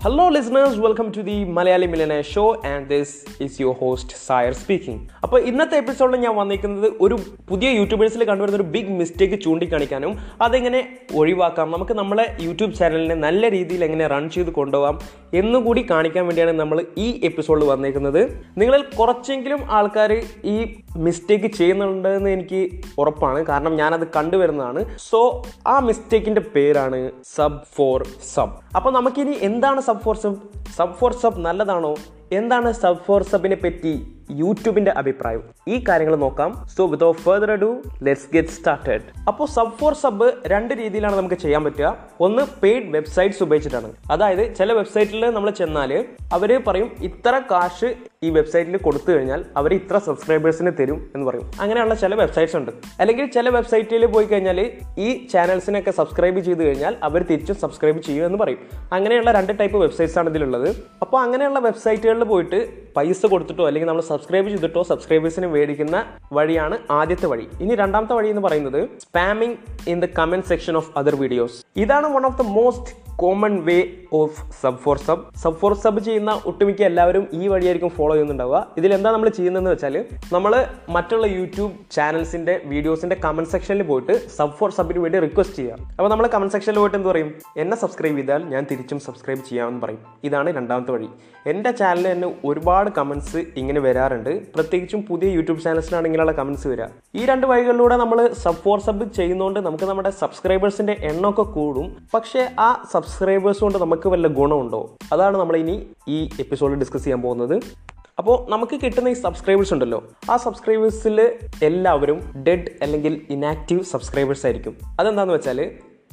Hello, listeners. Welcome to the Malayali Millionaire Show, and this is your host Sayer speaking. അപ്പോൾ ഇന്നത്തെ എപ്പിസോഡിൽ ഞാൻ വന്നിരിക്കുന്നത് ഒരു പുതിയ യൂട്യൂബേഴ്സിൽ കണ്ടുവരുന്ന ഒരു ബിഗ് മിസ്റ്റേക്ക് ചൂണ്ടിക്കാണിക്കാനും അതെങ്ങനെ ഒഴിവാക്കാം നമുക്ക് നമ്മളെ യൂട്യൂബ് ചാനലിനെ നല്ല രീതിയിൽ എങ്ങനെ റൺ ചെയ്ത് കൊണ്ടുപോകാം എന്നുകൂടി കാണിക്കാൻ വേണ്ടിയാണ് നമ്മൾ ഈ എപ്പിസോഡിൽ വന്നിരിക്കുന്നത്. നിങ്ങളിൽ കുറച്ചെങ്കിലും ആൾക്കാർ ഈ മിസ്റ്റേക്ക് ചെയ്യുന്നുണ്ടെന്ന് എനിക്ക് ഉറപ്പാണ്. കാരണം ഞാനത് കണ്ടുവരുന്നതാണ്. സോ ആ മിസ്റ്റേക്കിന്റെ പേരാണ് സബ് ഫോർ സബ് അപ്പോൾ നമുക്കിനി എന്താണ് sub for sub sub for sub നല്ലതാണോ? എന്താണ് സബ് ഫോർ സബിനെ പറ്റി യൂട്യൂബിന്റെ അഭിപ്രായം. ഈ കാര്യങ്ങൾ നോക്കാം. So without further do let's get started അപ്പോൾ സബ് ഫോർ സബ് രണ്ട് രീതിയിലാണ് നമുക്ക് ചെയ്യാൻ പറ്റുക. ഒന്ന് പെയ്ഡ് വെബ്സൈറ്റ്സ് ഉപയോഗിച്ചിട്ടാണ്. അതായത് ചില വെബ്സൈറ്റിൽ നമ്മൾ ചെന്നാൽ അവർ പറയും ഇത്ര കാശ് ഈ വെബ്സൈറ്റിൽ കൊടുത്തു കഴിഞ്ഞാൽ അവർ ഇത്ര സബ്സ്ക്രൈബേഴ്സിന് തരും എന്ന് പറയും. അങ്ങനെയുള്ള ചില വെബ്സൈറ്റ്സ് ഉണ്ട്. അല്ലെങ്കിൽ ചില വെബ്സൈറ്റിൽ പോയി കഴിഞ്ഞാൽ ഈ ചാനൽസിനൊക്കെ സബ്സ്ക്രൈബ് ചെയ്ത് കഴിഞ്ഞാൽ അവർ തിരിച്ചും സബ്സ്ക്രൈബ് ചെയ്യും എന്ന് പറയും. അങ്ങനെയുള്ള രണ്ട് ടൈപ്പ് വെബ്സൈറ്റ്സ് ആണ് ഇതിലുള്ളത്. അപ്പോൾ അങ്ങനെയുള്ള വെബ്സൈറ്റുകളിൽ പോയിട്ട് പൈസ കൊടുത്തിട്ടോ അല്ലെങ്കിൽ നമ്മൾ സബ്സ്ക്രൈബ് ചെയ്തിട്ടോ സബ്സ്ക്രൈബേഴ്സിന് മേടിക്കുന്ന വഴിയാണ് ആദ്യത്തെ വഴി. ഇനി രണ്ടാമത്തെ വഴി എന്ന് പറയുന്നത് spamming in the comment section of other videos ഇതാണ് one of the most common way of sub for sub sub for sub ചെയ്യുന്ന ഒട്ടുമിക്ക എല്ലാവരും ഈ വഴിയായിരിക്കും ഫോളോ ചെയ്യുന്നുണ്ടാവുക. ഇതിൽ എന്താ നമ്മൾ ചെയ്യുന്നതെന്ന് വെച്ചാൽ നമ്മൾ മറ്റുള്ള യൂട്യൂബ് ചാനൽസിന്റെ വീഡിയോസിന്റെ കമന്റ് സെക്ഷനിൽ പോയിട്ട് സബ് ഫോർ സബിന് വേണ്ടി റിക്വസ്റ്റ് ചെയ്യാം അപ്പോൾ നമ്മൾ കമന്റ് സെക്ഷനിൽ പോയിട്ട് എന്ത് പറയും? എന്നെ സബ്സ്ക്രൈബ് ചെയ്താൽ ഞാൻ തിരിച്ചും സബ്സ്ക്രൈബ് ചെയ്യാമെന്ന് പറയും. ഇതാണ് രണ്ടാമത്തെ വഴി. എന്റെ ചാനലിൽ തന്നെ ഒരുപാട് കമന്റ്സ് ഇങ്ങനെ വരാറുണ്ട്. പ്രത്യേകിച്ചും പുതിയ യൂട്യൂബ് ചാനൽസിനാണ് ഇങ്ങനെയുള്ള കമന്റ്സ് വരിക ഈ രണ്ട് വഴികളിലൂടെ നമ്മൾ സബ് ഫോർ സബ് ചെയ്യുന്നതുകൊണ്ട് നമുക്ക് നമ്മുടെ സബ്സ്ക്രൈബേഴ്സിന്റെ എണ്ണമൊക്കെ കൂടും. പക്ഷേ ആ സബ്സ്ക്രൈബേഴ്സ് കൊണ്ട് നമുക്ക് വല്ല ഗുണമുണ്ടോ? അതാണ് നമ്മൾ ഇനി ഈ എപ്പിസോഡിൽ ഡിസ്കസ് ചെയ്യാൻ പോകുന്നത്. അപ്പോൾ നമുക്ക് കിട്ടുന്ന ഈ സബ്സ്ക്രൈബേഴ്സ് ഉണ്ടല്ലോ ആ സബ്സ്ക്രൈബേഴ്സിൽ എല്ലാവരും ഡെഡ് അല്ലെങ്കിൽ ഇനാക്റ്റീവ് സബ്സ്ക്രൈബേഴ്സ് ആയിരിക്കും. അതെന്താണെന്ന് വെച്ചാൽ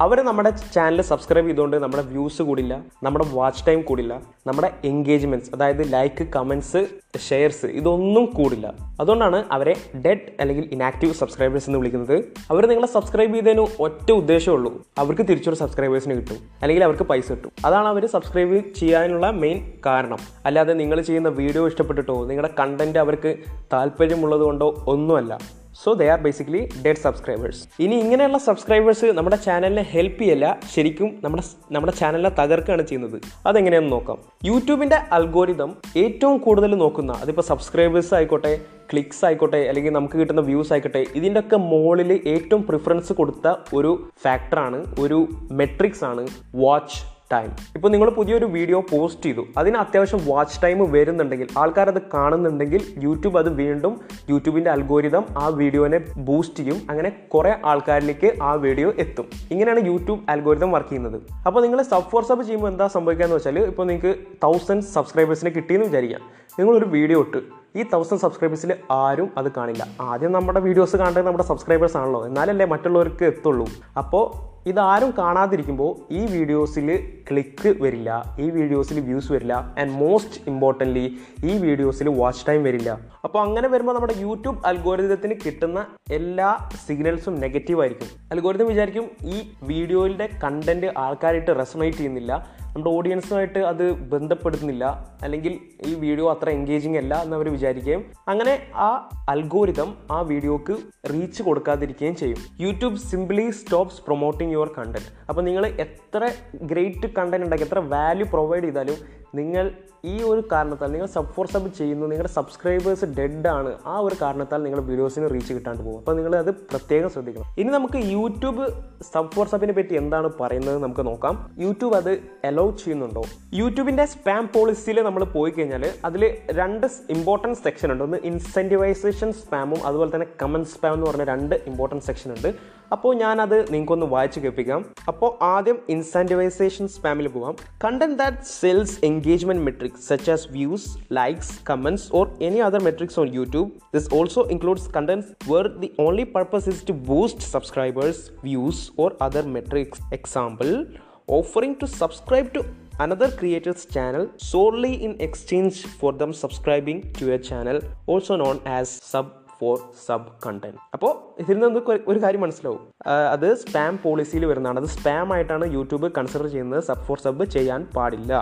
അവർ നമ്മുടെ ചാനൽ സബ്സ്ക്രൈബ് ചെയ്തുകൊണ്ട് നമ്മുടെ വ്യൂസ് കൂടില്ല നമ്മുടെ വാച്ച് ടൈം കൂടില്ല നമ്മുടെ എൻഗേജ്മെന്റ്സ് അതായത് ലൈക്ക് കമന്റ്സ് ഷെയർസ് ഇതൊന്നും കൂടില്ല. അതുകൊണ്ടാണ് അവരെ ഡെഡ് അല്ലെങ്കിൽ ഇനാക്റ്റീവ് സബ്സ്ക്രൈബേഴ്സ് എന്ന് വിളിക്കുന്നത്. അവർ നിങ്ങളെ സബ്സ്ക്രൈബ് ചെയ്തതിന് ഒറ്റ ഉദ്ദേശമുള്ളൂ അവർക്ക് തിരിച്ചൊരു സബ്സ്ക്രൈബേഴ്സിന് കിട്ടും. അല്ലെങ്കിൽ അവർക്ക് പൈസ കിട്ടും. അതാണ് അവർ സബ്സ്ക്രൈബ് ചെയ്യാനുള്ള മെയിൻ കാരണം. അല്ലാതെ നിങ്ങൾ ചെയ്യുന്ന വീഡിയോ ഇഷ്ടപ്പെട്ടിട്ടോ നിങ്ങളുടെ കണ്ടന്റ് അവർക്ക് താല്പര്യമുള്ളത് കൊണ്ടോ ഒന്നുമല്ല. So they are basically dead subscribers ഇനി ഇങ്ങനെയുള്ള സബ്സ്ക്രൈബേഴ്സ് നമ്മുടെ ചാനലിനെ ഹെൽപ്പ് ചെയ്യല്ല. ശരിക്കും നമ്മുടെ നമ്മുടെ ചാനലിനെ തകർക്കുകയാണ് ചെയ്യുന്നത്. അതെങ്ങനെയാണെന്ന് നോക്കാം. യൂട്യൂബിന്റെ അൽഗോരിതം ഏറ്റവും കൂടുതൽ നോക്കുന്ന അതിപ്പോൾ സബ്സ്ക്രൈബേഴ്സ് ആയിക്കോട്ടെ ക്ലിക്സ് ആയിക്കോട്ടെ അല്ലെങ്കിൽ നമുക്ക് കിട്ടുന്ന വ്യൂസ് ആയിക്കോട്ടെ ഇതിന്റെ ഒക്കെ മുകളിൽ ഏറ്റവും പ്രിഫറൻസ് കൊടുത്ത ഒരു ഫാക്ടറാണ് ഒരു മെട്രിക്സ് ആണ് വാച്ച് ടൈം ഇപ്പോൾ നിങ്ങൾ പുതിയൊരു വീഡിയോ പോസ്റ്റ് ചെയ്തു. അതിന് അത്യാവശ്യം വാച്ച് ടൈം വരുന്നുണ്ടെങ്കിൽ ആൾക്കാരത് കാണുന്നുണ്ടെങ്കിൽ യൂട്യൂബ് അത് വീണ്ടും യൂട്യൂബിന്റെ അൽഗോരിതം ആ വീഡിയോനെ ബൂസ്റ്റ് ചെയ്യും. അങ്ങനെ കുറേ ആൾക്കാരിലേക്ക് ആ വീഡിയോ എത്തും. ഇങ്ങനെയാണ് യൂട്യൂബ് അൽഗോരിതം വർക്ക് ചെയ്യുന്നത്. അപ്പോൾ നിങ്ങൾ സബ് ഫോർ സബ് ചെയ്യുമ്പോൾ എന്താ സംഭവിക്കാന്ന് വെച്ചാൽ ഇപ്പോൾ നിങ്ങൾക്ക് തൗസൻഡ് സബ്സ്ക്രൈബേഴ്സിനെ കിട്ടിയെന്ന് വിചാരിക്കാം. നിങ്ങളൊരു വീഡിയോ ഇട്ട് ഈ തൗസൻഡ് സബ്സ്ക്രൈബേഴ്സിൽ ആരും അത് കാണില്ല. ആദ്യം നമ്മുടെ വീഡിയോസ് കാണേണ്ടത് നമ്മുടെ സബ്സ്ക്രൈബേഴ്സ് ആണല്ലോ. എന്നാലല്ലേ മറ്റുള്ളവർക്ക് എത്തുള്ളൂ. അപ്പോൾ ഇതാരും കാണാതിരിക്കുമ്പോൾ ഈ വീഡിയോസിൽ ക്ലിക്ക് വരില്ല ഈ വീഡിയോസിൽ വ്യൂസ് വരില്ല ആൻഡ് മോസ്റ്റ് ഇമ്പോർട്ടന്റ്ലി ഈ വീഡിയോസിൽ വാച്ച് ടൈം വരില്ല. അപ്പോൾ അങ്ങനെ വരുമ്പോൾ നമ്മുടെ യൂട്യൂബ് അൽഗോരിതത്തിന് കിട്ടുന്ന എല്ലാ സിഗ്നൽസും നെഗറ്റീവ് ആയിരിക്കും. അൽഗോരിതം വിചാരിക്കും ഈ വീഡിയോയിലെ കണ്ടന്റ് ആൾക്കാരായിട്ട് റെസണേറ്റ് ചെയ്യുന്നില്ല. നമ്മുടെ ഓഡിയൻസുമായിട്ട് അത് ബന്ധപ്പെടുന്നില്ല അല്ലെങ്കിൽ ഈ വീഡിയോ അത്ര എൻഗേജിങ് അല്ല എന്നവർ വിചാരിക്കുകയും അങ്ങനെ ആ അൽഗോരിതം ആ വീഡിയോക്ക് റീച്ച് കൊടുക്കാതിരിക്കുകയും ചെയ്യും. YouTube simply stops promoting your content അപ്പോൾ നിങ്ങൾ എത്ര ഗ്രേറ്റ് കണ്ടന്റ് ഉണ്ടാക്കി എത്ര വാല്യൂ പ്രൊവൈഡ് ചെയ്താലും നിങ്ങൾ ഈ ഒരു കാരണത്താൽ നിങ്ങൾ സബ് ഫോർ സബ് ചെയ്യുന്നു നിങ്ങളുടെ സബ്സ്ക്രൈബേഴ്സ് ഡെഡ് ആണ് ആ ഒരു കാരണത്താൽ നിങ്ങൾ വീഡിയോസിന് റീച്ച് കിട്ടാണ്ട് പോകും. അപ്പോൾ നിങ്ങൾ അത് പ്രത്യേകം ശ്രദ്ധിക്കണം. ഇനി നമുക്ക് യൂട്യൂബ് സബ് ഫോർ സബിനെ പറ്റി എന്താണ് പറയുന്നത് നമുക്ക് നോക്കാം. യൂട്യൂബ് അത് അലോ ചെയ്യുന്നുണ്ടോ? യൂട്യൂബിന്റെ സ്പാം പോളിസിയിൽ നമ്മൾ പോയി കഴിഞ്ഞാൽ അതിൽ രണ്ട് ഇമ്പോർട്ടന്റ് സെക്ഷൻ ഉണ്ട്. ഒന്ന് ഇൻസെന്റിവൈസേഷൻ സ്പാമും അതുപോലെ തന്നെ കമന്റ് സ്പാം എന്ന് പറഞ്ഞ രണ്ട് ഇമ്പോർട്ടന്റ് സെക്ഷൻ ഉണ്ട്. അപ്പോൾ ഞാനത് നിങ്ങൾക്കൊന്ന് വായിച്ചു കേൾപ്പിക്കാം അപ്പോൾ ആദ്യം ഇൻസെന്റിവൈസേഷൻ സ്പാമിൽ പോവാം content that sells engagement metrics such as views, likes, comments, or any other metrics on YouTube. This also includes contents where the only purpose is to boost subscribers, views, or other metrics. Example offering to subscribe to another creator's channel solely in exchange for them subscribing to your channel, also known as sub for sub content അപ്പോൾ ഇതിൽ നിന്ന് ഒരു കാര്യം മനസ്സിലാവും. അത് spam പോളിസിയിൽ വരുന്നതാണ്. അത് spam ആയിട്ടാണ് യൂട്യൂബ് കൺസിഡർ ചെയ്യുന്നത്. സബ് ഫോർ സബ് ചെയ്യാൻ പാടില്ല.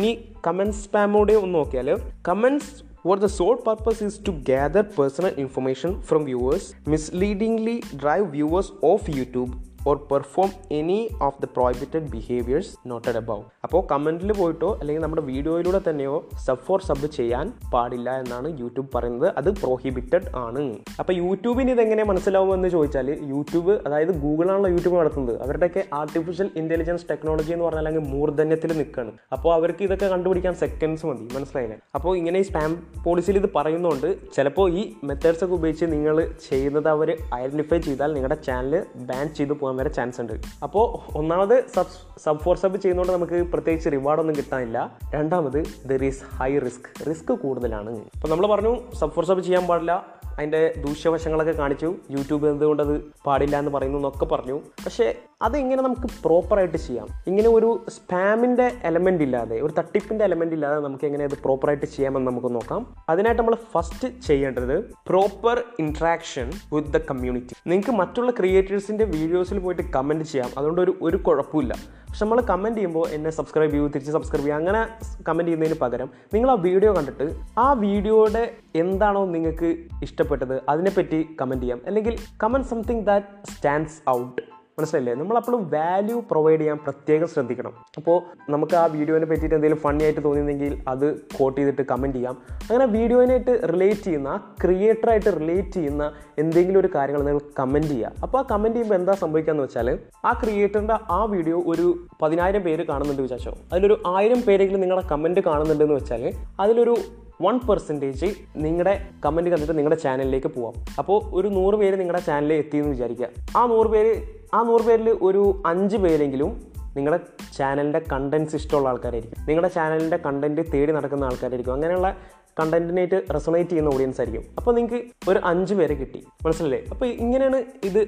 ഇനി കമന്റ് സ്പാമോടെ ഒന്ന് നോക്കിയാൽ comments for the sole purpose is to gather personal information from viewers, misleadingly drive viewers off YouTube, or perform any of the prohibited behaviours noted above അപ്പോൾ കമന്റിൽ പോയിട്ടോ അല്ലെങ്കിൽ നമ്മുടെ വീഡിയോയിലൂടെ തന്നെയോ സബ് ഫോർ സബ് ചെയ്യാൻ പാടില്ല എന്നാണ് യൂട്യൂബ് പറയുന്നത്. അത് പ്രോഹിബിറ്റഡ് ആണ്. അപ്പോൾ യൂട്യൂബിന് ഇതെങ്ങനെ മനസ്സിലാവുമെന്ന് ചോദിച്ചാൽ യൂട്യൂബ് അതായത് ഗൂഗിളാണല്ലോ യൂട്യൂബ് നടത്തുന്നത്. അവരുടെയൊക്കെ ആർട്ടിഫിഷ്യൽ ഇന്റലിജൻസ് ടെക്നോളജി എന്ന് പറഞ്ഞാൽ അല്ലെങ്കിൽ മൂർധന്യത്തിൽ നിൽക്കുകയാണ് അപ്പോൾ അവർക്ക് ഇതൊക്കെ കണ്ടുപിടിക്കാൻ സെക്കൻഡ്സ് മതി മനസ്സിലായില്ലേ? അപ്പോൾ ഇങ്ങനെ ഈ സ്പാം പോളിസിയിൽ ഇത് പറയുന്നതുകൊണ്ട് ചിലപ്പോൾ ഈ മെത്തേഡ്സ് ഒക്കെ ഉപയോഗിച്ച് നിങ്ങൾ ചെയ്യുന്നത് അവർ ഐഡന്റിഫൈ ചെയ്താൽ നിങ്ങളുടെ ചാനൽ ബാൻ ചെയ്തു പോകാൻ വരെ ചാൻസ് ഉണ്ട്. അപ്പോൾ ഒന്നാമത് സബ് സബ് ഫോർ സബ് ചെയ്യുന്നതുകൊണ്ട് നമുക്ക് പ്രത്യേകിച്ച് റിവാർഡൊന്നും കിട്ടാനില്ല. രണ്ടാമത് there is high risk risk കൂടുതലാണ്. അപ്പോൾ നമ്മൾ പറഞ്ഞു സബ് ഫോർ സബ് ചെയ്യാൻ പാടില്ല. അതിന്റെ ദൂഷ്യവശങ്ങളൊക്കെ കാണിച്ചു. യൂട്യൂബ് എന്തുകൊണ്ടത് പാടില്ല എന്ന് പറയുന്നു എന്നൊക്കെ പറഞ്ഞു. പക്ഷേ അതെങ്ങനെ നമുക്ക് പ്രോപ്പറായിട്ട് ചെയ്യാം. ഇങ്ങനെ ഒരു സ്പാമിന്റെ എലമെന്റ് ഇല്ലാതെ ഒരു തട്ടിപ്പിന്റെ എലമെന്റ് ഇല്ലാതെ നമുക്ക് എങ്ങനെ അത് പ്രോപ്പറായിട്ട് ചെയ്യാമെന്ന് നമുക്ക് നോക്കാം. അതിനായിട്ട് നമ്മൾ ഫസ്റ്റ് ചെയ്യേണ്ടത് proper interaction with the community നിങ്ങൾക്ക് മറ്റുള്ള ക്രിയേറ്റേഴ്സിന്റെ വീഡിയോസിൽ പോയിട്ട് കമന്റ് ചെയ്യാം. അതുകൊണ്ട് ഒരു ഒരു കുഴപ്പമില്ല. പക്ഷെ നമ്മൾ കമന്റ് ചെയ്യുമ്പോൾ എന്നെ സബ്സ്ക്രൈബ് ചെയ്യൂ തിരിച്ച് സബ്സ്ക്രൈബ് ചെയ്യുക അങ്ങനെ കമന്റ് ചെയ്യുന്നതിന് പകരം നിങ്ങൾ ആ വീഡിയോ കണ്ടിട്ട് ആ വീഡിയോയുടെ എന്താണോ നിങ്ങൾക്ക് ഇഷ്ടപ്പെട്ടത് അതിനെപ്പറ്റി കമന്റ് ചെയ്യാം. അല്ലെങ്കിൽ comment something that stands out മനസ്സിലല്ലേ നമ്മളപ്പോഴും വാല്യൂ പ്രൊവൈഡ് ചെയ്യാൻ പ്രത്യേകം ശ്രദ്ധിക്കണം. അപ്പോൾ നമുക്ക് ആ വീഡിയോനെ പറ്റിയിട്ട് എന്തെങ്കിലും ഫണ്ണി ആയിട്ട് തോന്നിയെങ്കിൽ അത് കോട്ട് ചെയ്തിട്ട് കമന്റ് ചെയ്യാം. അങ്ങനെ വീഡിയോനായിട്ട് റിലേറ്റ് ചെയ്യുന്ന ആ ക്രിയേറ്ററായിട്ട് റിലേറ്റ് ചെയ്യുന്ന എന്തെങ്കിലും ഒരു കാര്യങ്ങൾ നിങ്ങൾ കമന്റ് ചെയ്യുക. അപ്പോൾ ആ കമന്റ് ചെയ്യുമ്പോൾ എന്താ സംഭവിക്കാന്ന് വെച്ചാൽ ആ ക്രിയേറ്ററിന്റെ ആ വീഡിയോ ഒരു പതിനായിരം പേര് കാണുന്നുണ്ട് വിചാരിച്ചോ? അതിലൊരു ആയിരം പേരെങ്കിലും നിങ്ങളുടെ കമന്റ് കാണുന്നുണ്ടെന്ന് വെച്ചാൽ അതിലൊരു വൺ പെർസെന്റേജ് നിങ്ങളുടെ കമന്റ് കണ്ടിട്ട് നിങ്ങളുടെ ചാനലിലേക്ക് പോവാം. അപ്പോൾ ഒരു നൂറ് പേര് നിങ്ങളുടെ ചാനലിൽ എത്തിയെന്ന് വിചാരിക്കുക. ആ നൂറ് പേര് ആ നൂറ് പേരിൽ ഒരു അഞ്ച് പേരെങ്കിലും നിങ്ങളുടെ ചാനലിന്റെ കണ്ടൻസ് ഇഷ്ടമുള്ള ആൾക്കാരായിരിക്കും. നിങ്ങളുടെ ചാനലിന്റെ കണ്ടന്റ് തേടി നടക്കുന്ന ആൾക്കാരായിരിക്കും. അങ്ങനെയുള്ള കണ്ടന്റിനായിട്ട് റെസണേറ്റ് ചെയ്യുന്ന ഓഡിയൻസ് ആയിരിക്കും. അപ്പോൾ നിങ്ങൾക്ക് ഒരു അഞ്ച് പേരെ കിട്ടി. മനസ്സിലല്ലേ? അപ്പോൾ ഇങ്ങനെയാണ് ഇത്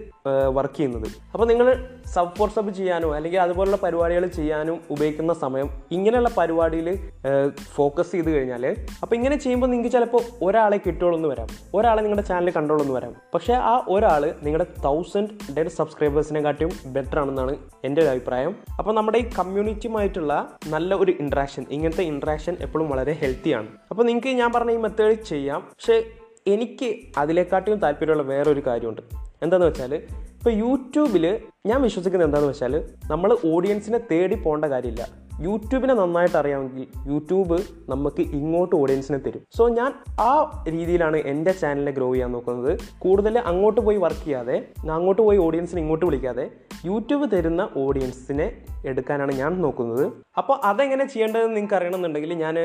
വർക്ക് ചെയ്യുന്നത്. അപ്പോൾ നിങ്ങൾ സബ് ഫോർ സബ് ചെയ്യാനോ അല്ലെങ്കിൽ അതുപോലുള്ള പരിപാടികൾ ചെയ്യാനും ഉപയോഗിക്കുന്ന സമയം ഇങ്ങനെയുള്ള പരിപാടിയിൽ ഫോക്കസ് ചെയ്ത് കഴിഞ്ഞാൽ അപ്പോൾ ഇങ്ങനെ ചെയ്യുമ്പോൾ നിങ്ങൾക്ക് ചിലപ്പോൾ ഒരാളെ കിട്ടുള്ളൂ വരാം. ഒരാളെ നിങ്ങളുടെ ചാനൽ കണ്ടോളൂ വരാം. പക്ഷേ ആ ഒരാൾ നിങ്ങളുടെ തൗസൻഡ് ഡെഡ് സബ്സ്ക്രൈബേഴ്സിനെ കാട്ടിയും ബെറ്റർ ആണെന്നാണ് എന്റെ ഒരു അഭിപ്രായം. അപ്പോൾ നമ്മുടെ ഈ കമ്മ്യൂണിറ്റിയുമായിട്ടുള്ള നല്ല ഒരു ഇൻട്രാക്ഷൻ ഇങ്ങനത്തെ ഇൻട്രാക്ഷൻ എപ്പോഴും വളരെ ഹെൽത്തിയാണ് അപ്പോൾ നിങ്ങൾക്ക് ഞാൻ പറഞ്ഞ ഈ മെത്തേഡ് ചെയ്യാം. പക്ഷേ എനിക്ക് അതിലേക്കാട്ടിയും താല്പര്യമുള്ള വേറൊരു കാര്യമുണ്ട്. എന്താണെന്ന് വെച്ചാൽ ഇപ്പോൾ യൂട്യൂബിൽ ഞാൻ വിശ്വസിക്കുന്നത് എന്താണെന്ന് വെച്ചാൽ നമ്മൾ ഓഡിയൻസിനെ തേടി പോകേണ്ട കാര്യമില്ല. യൂട്യൂബിനെ നന്നായിട്ട് അറിയാമെങ്കിൽ യൂട്യൂബ് നമുക്ക് ഇങ്ങോട്ട് ഓഡിയൻസിനെ തരും. സോ ഞാൻ ആ രീതിയിലാണ് എന്റെ ചാനലിനെ ഗ്രോ ചെയ്യാൻ നോക്കുന്നത്. കൂടുതൽ അങ്ങോട്ട് പോയി വർക്ക് ചെയ്യാതെ അങ്ങോട്ട് പോയി ഓഡിയൻസിനെ ഇങ്ങോട്ട് വിളിക്കാതെ യൂട്യൂബ് തരുന്ന ഓഡിയൻസിനെ എടുക്കാനാണ് ഞാൻ നോക്കുന്നത്. അപ്പോൾ അതെങ്ങനെ ചെയ്യേണ്ടതെന്ന് നിങ്ങൾക്ക് അറിയണമെന്നുണ്ടെങ്കിൽ ഞാൻ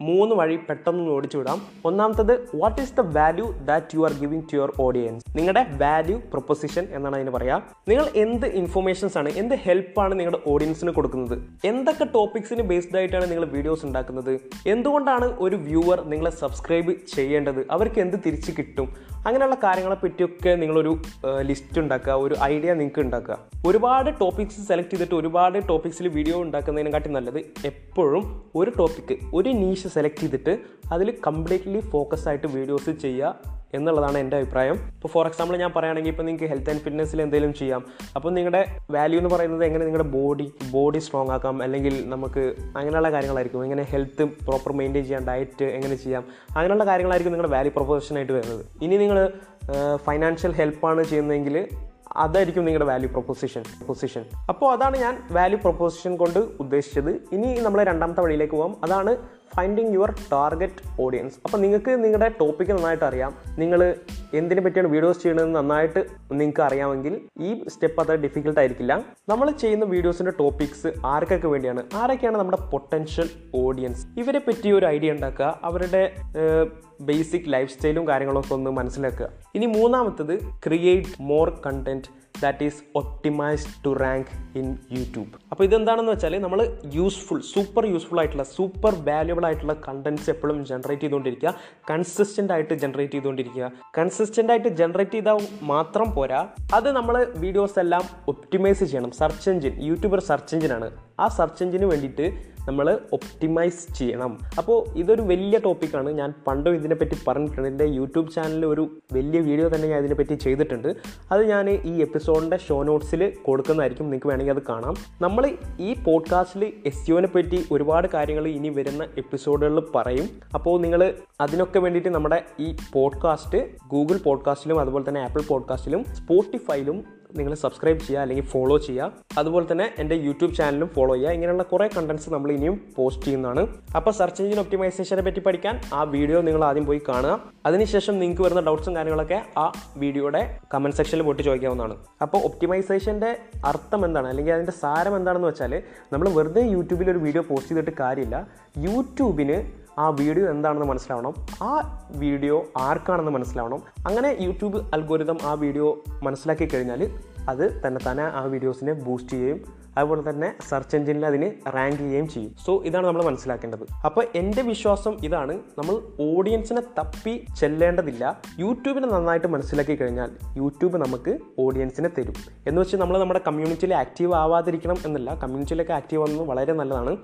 മൂന്ന് വഴി പെട്ടെന്ന് ഓടിച്ചു വിടാം ഒന്നാമത്തത് what is the value that you are giving to your audience നിങ്ങളുടെ വാല്യൂ പ്രൊപ്പോസിഷൻ എന്നാണ് അതിന് പറയാ. നിങ്ങൾ എന്ത് ഇൻഫർമേഷൻസ് ആണ് എന്ത് ഹെൽപ്പാണ് നിങ്ങളുടെ ഓഡിയൻസിന് കൊടുക്കുന്നത്? എന്തൊക്കെ ടോപ്പിക്സിന് ബേസ്ഡ് ആയിട്ടാണ് നിങ്ങൾ വീഡിയോസ് ഉണ്ടാക്കുന്നത്? എന്തുകൊണ്ടാണ് ഒരു വ്യൂവർ നിങ്ങളെ സബ്സ്ക്രൈബ് ചെയ്യേണ്ടത്? അവർക്ക് എന്ത് തിരിച്ചു കിട്ടും? അങ്ങനെയുള്ള കാര്യങ്ങളെ പറ്റിയൊക്കെ നിങ്ങളൊരു ലിസ്റ്റ് ഉണ്ടാക്കുക ഒരു ഐഡിയ നിങ്ങൾക്ക് ഉണ്ടാക്കുക. ഒരുപാട് ടോപ്പിക്സ് സെലക്ട് ചെയ്തിട്ട് ഒരുപാട് ടോപ്പിക്സിൽ വീഡിയോ ഉണ്ടാക്കുന്നതിനെക്കാട്ടി നല്ലത് എപ്പോഴും ഒരു ടോപ്പിക്ക് ഒരു നീഷ് സെലക്ട് ചെയ്തിട്ട് അതിൽ കംപ്ലീറ്റ്ലി ഫോക്കസ് ആയിട്ട് വീഡിയോസ് ചെയ്യുക. എന്നുള്ളതാണ് എന്റെ അഭിപ്രായം. ഇപ്പോൾ ഫോർ എക്സാമ്പിൾ ഞാൻ പറയുകയാണെങ്കിൽ ഇപ്പോൾ നിങ്ങൾക്ക് ഹെൽത്ത് ആൻഡ് ഫിറ്റ്നസ്സിൽ എന്തെങ്കിലും ചെയ്യാം. അപ്പോൾ നിങ്ങളുടെ വാല്യൂ എന്ന് പറയുന്നത് എങ്ങനെ നിങ്ങളുടെ ബോഡി ബോഡി സ്ട്രോങ് ആക്കാം? അല്ലെങ്കിൽ നമുക്ക് അങ്ങനെയുള്ള കാര്യങ്ങളായിരിക്കും. എങ്ങനെ ഹെൽത്ത് പ്രോപ്പർ മെയിന്റെയിൻ ചെയ്യാം? ഡയറ്റ് എങ്ങനെ ചെയ്യാം? അങ്ങനെയുള്ള കാര്യങ്ങളായിരിക്കും നിങ്ങളുടെ വാല്യൂ പ്രൊപ്പോസിഷനായിട്ട് വരുന്നത്. ഇനി നിങ്ങൾ ഫൈനാൻഷ്യൽ ഹെൽപ്പാണ് ചെയ്യുന്നതെങ്കിൽ അതായിരിക്കും നിങ്ങളുടെ വാല്യൂ പ്രൊപ്പോസിഷൻ പൊസിഷൻ അപ്പോൾ അതാണ് ഞാൻ വാല്യൂ പ്രൊപ്പോസിഷൻ കൊണ്ട് ഉദ്ദേശിച്ചത്. ഇനി നമ്മൾ രണ്ടാമത്തെ വഴിയിലേക്ക് പോകാം അതാണ് ഫൈൻഡിങ് യുവർ ടാർഗറ്റ് ഓഡിയൻസ് അപ്പോൾ നിങ്ങൾക്ക് നിങ്ങളുടെ ടോപ്പിക്ക് നന്നായിട്ട് അറിയാം നിങ്ങൾ എന്തിനെ പറ്റിയാണ് വീഡിയോസ് ചെയ്യുന്നത് നന്നായിട്ട് നിങ്ങൾക്ക് അറിയാമെങ്കിൽ ഈ സ്റ്റെപ്പ് അത്ര ഡിഫിക്കൽട്ട് ആയിരിക്കില്ല. നമ്മൾ ചെയ്യുന്ന വീഡിയോസിന്റെ ടോപ്പിക്സ് ആർക്കൊക്കെ വേണ്ടിയാണ്? ആരൊക്കെയാണ് നമ്മുടെ പൊട്ടൻഷ്യൽ ഓഡിയൻസ് ഇവരെ പറ്റി ഒരു ഐഡിയ ഉണ്ടാക്കുക അവരുടെ ബേസിക് ലൈഫ് സ്റ്റൈലും കാര്യങ്ങളൊക്കെ ഒന്ന് മനസ്സിലാക്കുക. ഇനി മൂന്നാമത്തത് create more content that is optimised to rank in YouTube അപ്പോൾ ഇതെന്താണെന്ന് വെച്ചാൽ നമ്മൾ യൂസ്ഫുൾ സൂപ്പർ യൂസ്ഫുൾ ആയിട്ടുള്ള സൂപ്പർ വാല്യുബിൾ ആയിട്ടുള്ള കണ്ടന്റ്സ് എപ്പോഴും ജനറേറ്റ് ചെയ്തുകൊണ്ടിരിക്കുക. കൺസിസ്റ്റന്റ് ആയിട്ട് ജനറേറ്റ് ചെയ്തുകൊണ്ടിരിക്കുക. കൺസിസ്റ്റന്റ് ആയിട്ട് ജനറേറ്റ് ചെയ്താൽ മാത്രം പോരാ. അത് നമ്മൾ വീഡിയോസ് എല്ലാം ഒപ്റ്റിമൈസ് ചെയ്യണം. സെർച്ച് എഞ്ചിൻ യൂട്യൂബർ സെർച്ച് എഞ്ചിനാണ് ആ സെർച്ച് എഞ്ചിന് വേണ്ടിയിട്ട് നമ്മൾ ഒപ്റ്റിമൈസ് ചെയ്യണം. അപ്പോൾ ഇതൊരു വലിയ ടോപ്പിക്കാണ് ഞാൻ പണ്ടും ഇതിനെപ്പറ്റി പറഞ്ഞിട്ടുണ്ട്. എന്റെ യൂട്യൂബ് ചാനലിൽ ഒരു വലിയ വീഡിയോ തന്നെ ഞാൻ ഇതിനെപ്പറ്റി ചെയ്തിട്ടുണ്ട്. അത് ഞാൻ ഈ എപ്പിസോഡിന്റെ ഷോ നോട്ട്സിൽ കൊടുക്കുന്നതായിരിക്കും. നിങ്ങൾക്ക് വേണമെങ്കിൽ അത് കാണാം. നമ്മൾ ഈ പോഡ്കാസ്റ്റിൽ എസ് യുവിനെ പറ്റി ഒരുപാട് കാര്യങ്ങൾ ഇനി വരുന്ന എപ്പിസോഡുകളിൽ പറയും. അപ്പോൾ നിങ്ങൾ അതിനൊക്കെ വേണ്ടിയിട്ട് നമ്മുടെ ഈ പോഡ്കാസ്റ്റ് ഗൂഗിൾ പോഡ്കാസ്റ്റിലും അതുപോലെ തന്നെ ആപ്പിൾ പോഡ്കാസ്റ്റിലും സ്പോട്ടിഫൈയിലും നിങ്ങൾ സബ്സ്ക്രൈബ് ചെയ്യുക അല്ലെങ്കിൽ ഫോളോ ചെയ്യുക. അതുപോലെ തന്നെ എന്റെ യൂട്യൂബ് ചാനലും ഫോളോ ചെയ്യുക. ഇങ്ങനെയുള്ള കുറേ കണ്ടൻസ് നമ്മൾ ഇനിയും പോസ്റ്റ് ചെയ്യുന്നതാണ്. അപ്പോൾ സെർച്ച് എഞ്ചിൻ ഒപ്റ്റിമൈസേഷനെ പറ്റി പഠിക്കാൻ ആ വീഡിയോ നിങ്ങൾ ആദ്യം പോയി കാണുക. അതിനുശേഷം നിങ്ങൾക്ക് വരുന്ന ഡൗട്ട്സും കാര്യങ്ങളൊക്കെ ആ വീഡിയോയുടെ കമന്റ് സെക്ഷനിൽ പോയിട്ട് ചോദിക്കാവുന്നതാണ് അപ്പോൾ ഒപ്റ്റിമൈസേഷന്റെ അർത്ഥം എന്താണ്? അല്ലെങ്കിൽ അതിന്റെ സാരം എന്താണെന്ന് വെച്ചാൽ നമ്മൾ വെറുതെ യൂട്യൂബിൽ ഒരു വീഡിയോ പോസ്റ്റ് ചെയ്തിട്ട് കാര്യമില്ല. യൂട്യൂബിന് ആ വീഡിയോ എന്താണെന്ന് മനസ്സിലാവണം. ആ വീഡിയോ ആർക്കാണെന്ന് മനസ്സിലാവണം. അങ്ങനെ യൂട്യൂബ് അൽഗോരിതം ആ വീഡിയോ മനസ്സിലാക്കി കഴിഞ്ഞാൽ അത് തന്നെ തന്നെ ആ വീഡിയോസിനെ ബൂസ്റ്റ് ചെയ്യുകയും അതുപോലെ തന്നെ സെർച്ച് എഞ്ചിനിൽ അതിന് റാങ്ക് ചെയ്യുകയും ചെയ്യും. സോ ഇതാണ് നമ്മൾ മനസ്സിലാക്കേണ്ടത്. അപ്പോൾ എന്റെ വിശ്വാസം ഇതാണ്. നമ്മൾ ഓഡിയൻസിനെ തപ്പി ചെല്ലേണ്ടതില്ല. യൂട്യൂബിനെ നന്നായിട്ട് മനസ്സിലാക്കി കഴിഞ്ഞാൽ യൂട്യൂബ് നമുക്ക് ഓഡിയൻസിനെ തരും. എന്ന് വെച്ച് നമ്മൾ നമ്മുടെ കമ്മ്യൂണിറ്റിയിൽ ആക്റ്റീവ് ആവാതിരിക്കണം എന്നല്ല. കമ്മ്യൂണിറ്റിയിലൊക്കെ ആക്റ്റീവ് ആവുന്നത് വളരെ നല്ലതാണ്.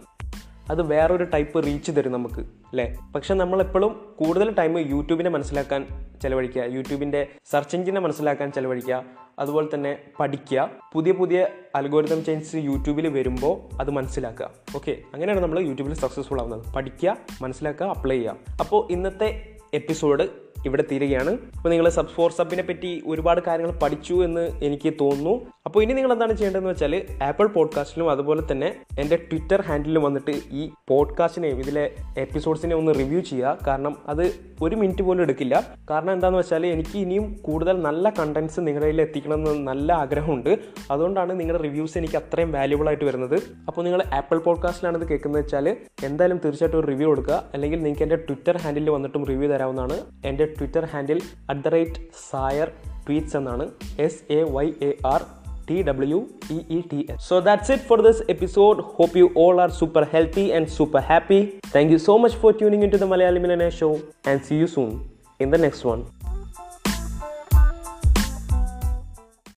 അത് വേറൊരു ടൈപ്പ് റീച്ച് തരും നമുക്ക് അല്ലേ? പക്ഷെ നമ്മളെപ്പോഴും കൂടുതൽ ടൈം യൂട്യൂബിനെ മനസ്സിലാക്കാൻ ചിലവഴിക്കുക യൂട്യൂബിന്റെ സെർച്ച് എഞ്ചിനെ മനസ്സിലാക്കാൻ ചിലവഴിക്കുക അതുപോലെ തന്നെ പഠിക്കുക പുതിയ പുതിയ അൽഗോരിതം ചേഞ്ചസ് യൂട്യൂബിൽ വരുമ്പോൾ അത് മനസ്സിലാക്കുക. ഓക്കെ അങ്ങനെയാണ് നമ്മൾ യൂട്യൂബിൽ സക്സസ്ഫുൾ ആവുന്നത്. പഠിക്കുക മനസ്സിലാക്കുക അപ്ലൈ ചെയ്യുക. അപ്പോൾ ഇന്നത്തെ എപ്പിസോഡ് ഇവിടെ തീരുകയാണ്. അപ്പോൾ നിങ്ങൾ സബ് ഫോർ സബിനെ പറ്റി ഒരുപാട് കാര്യങ്ങൾ പഠിച്ചു എന്ന് എനിക്ക് തോന്നുന്നു. അപ്പോൾ ഇനി നിങ്ങൾ എന്താണ് ചെയ്യേണ്ടതെന്ന് വെച്ചാൽ ആപ്പിൾ പോഡ്കാസ്റ്റിലും അതുപോലെ തന്നെ എന്റെ ട്വിറ്റർ ഹാൻഡിലും വന്നിട്ട് ഈ പോഡ്കാസ്റ്റിനെയും ഇതിലെ എപ്പിസോഡ്സിനെ ഒന്ന് റിവ്യൂ ചെയ്യുക. കാരണം അത് ഒരു മിനിറ്റ് പോലും എടുക്കില്ല. കാരണം എന്താണെന്ന് വെച്ചാൽ എനിക്ക് ഇനിയും കൂടുതൽ നല്ല കണ്ടൻസ് നിങ്ങളിൽ എത്തിക്കണമെന്ന് നല്ല ആഗ്രഹമുണ്ട്. അതുകൊണ്ടാണ് നിങ്ങളുടെ റിവ്യൂസ് എനിക്ക് അത്രയും വാല്യുബിൾ ആയിട്ട് വരുന്നത്. അപ്പോൾ നിങ്ങൾ ആപ്പിൾ പോഡ്കാസ്റ്റിലാണ് ഇത് കേൾക്കുന്നത് വെച്ചാൽ എന്തായാലും തീർച്ചയായിട്ടും ഒരു റിവ്യൂ കൊടുക്കുക. അല്ലെങ്കിൽ നിങ്ങൾക്ക് എന്റെ ട്വിറ്റർ ഹാൻഡിൽ വന്നിട്ടും റിവ്യൂ തരാവുന്നതാണ്. എന്റെ Twitter handle at the rate Sayar tweets എന്നാണ് S A Y A R T W E E T S. So that's it for this episode. Hope you all are super healthy and super happy. Thank you so much for tuning into the Malayali Millionaire Show and see you soon in the next one.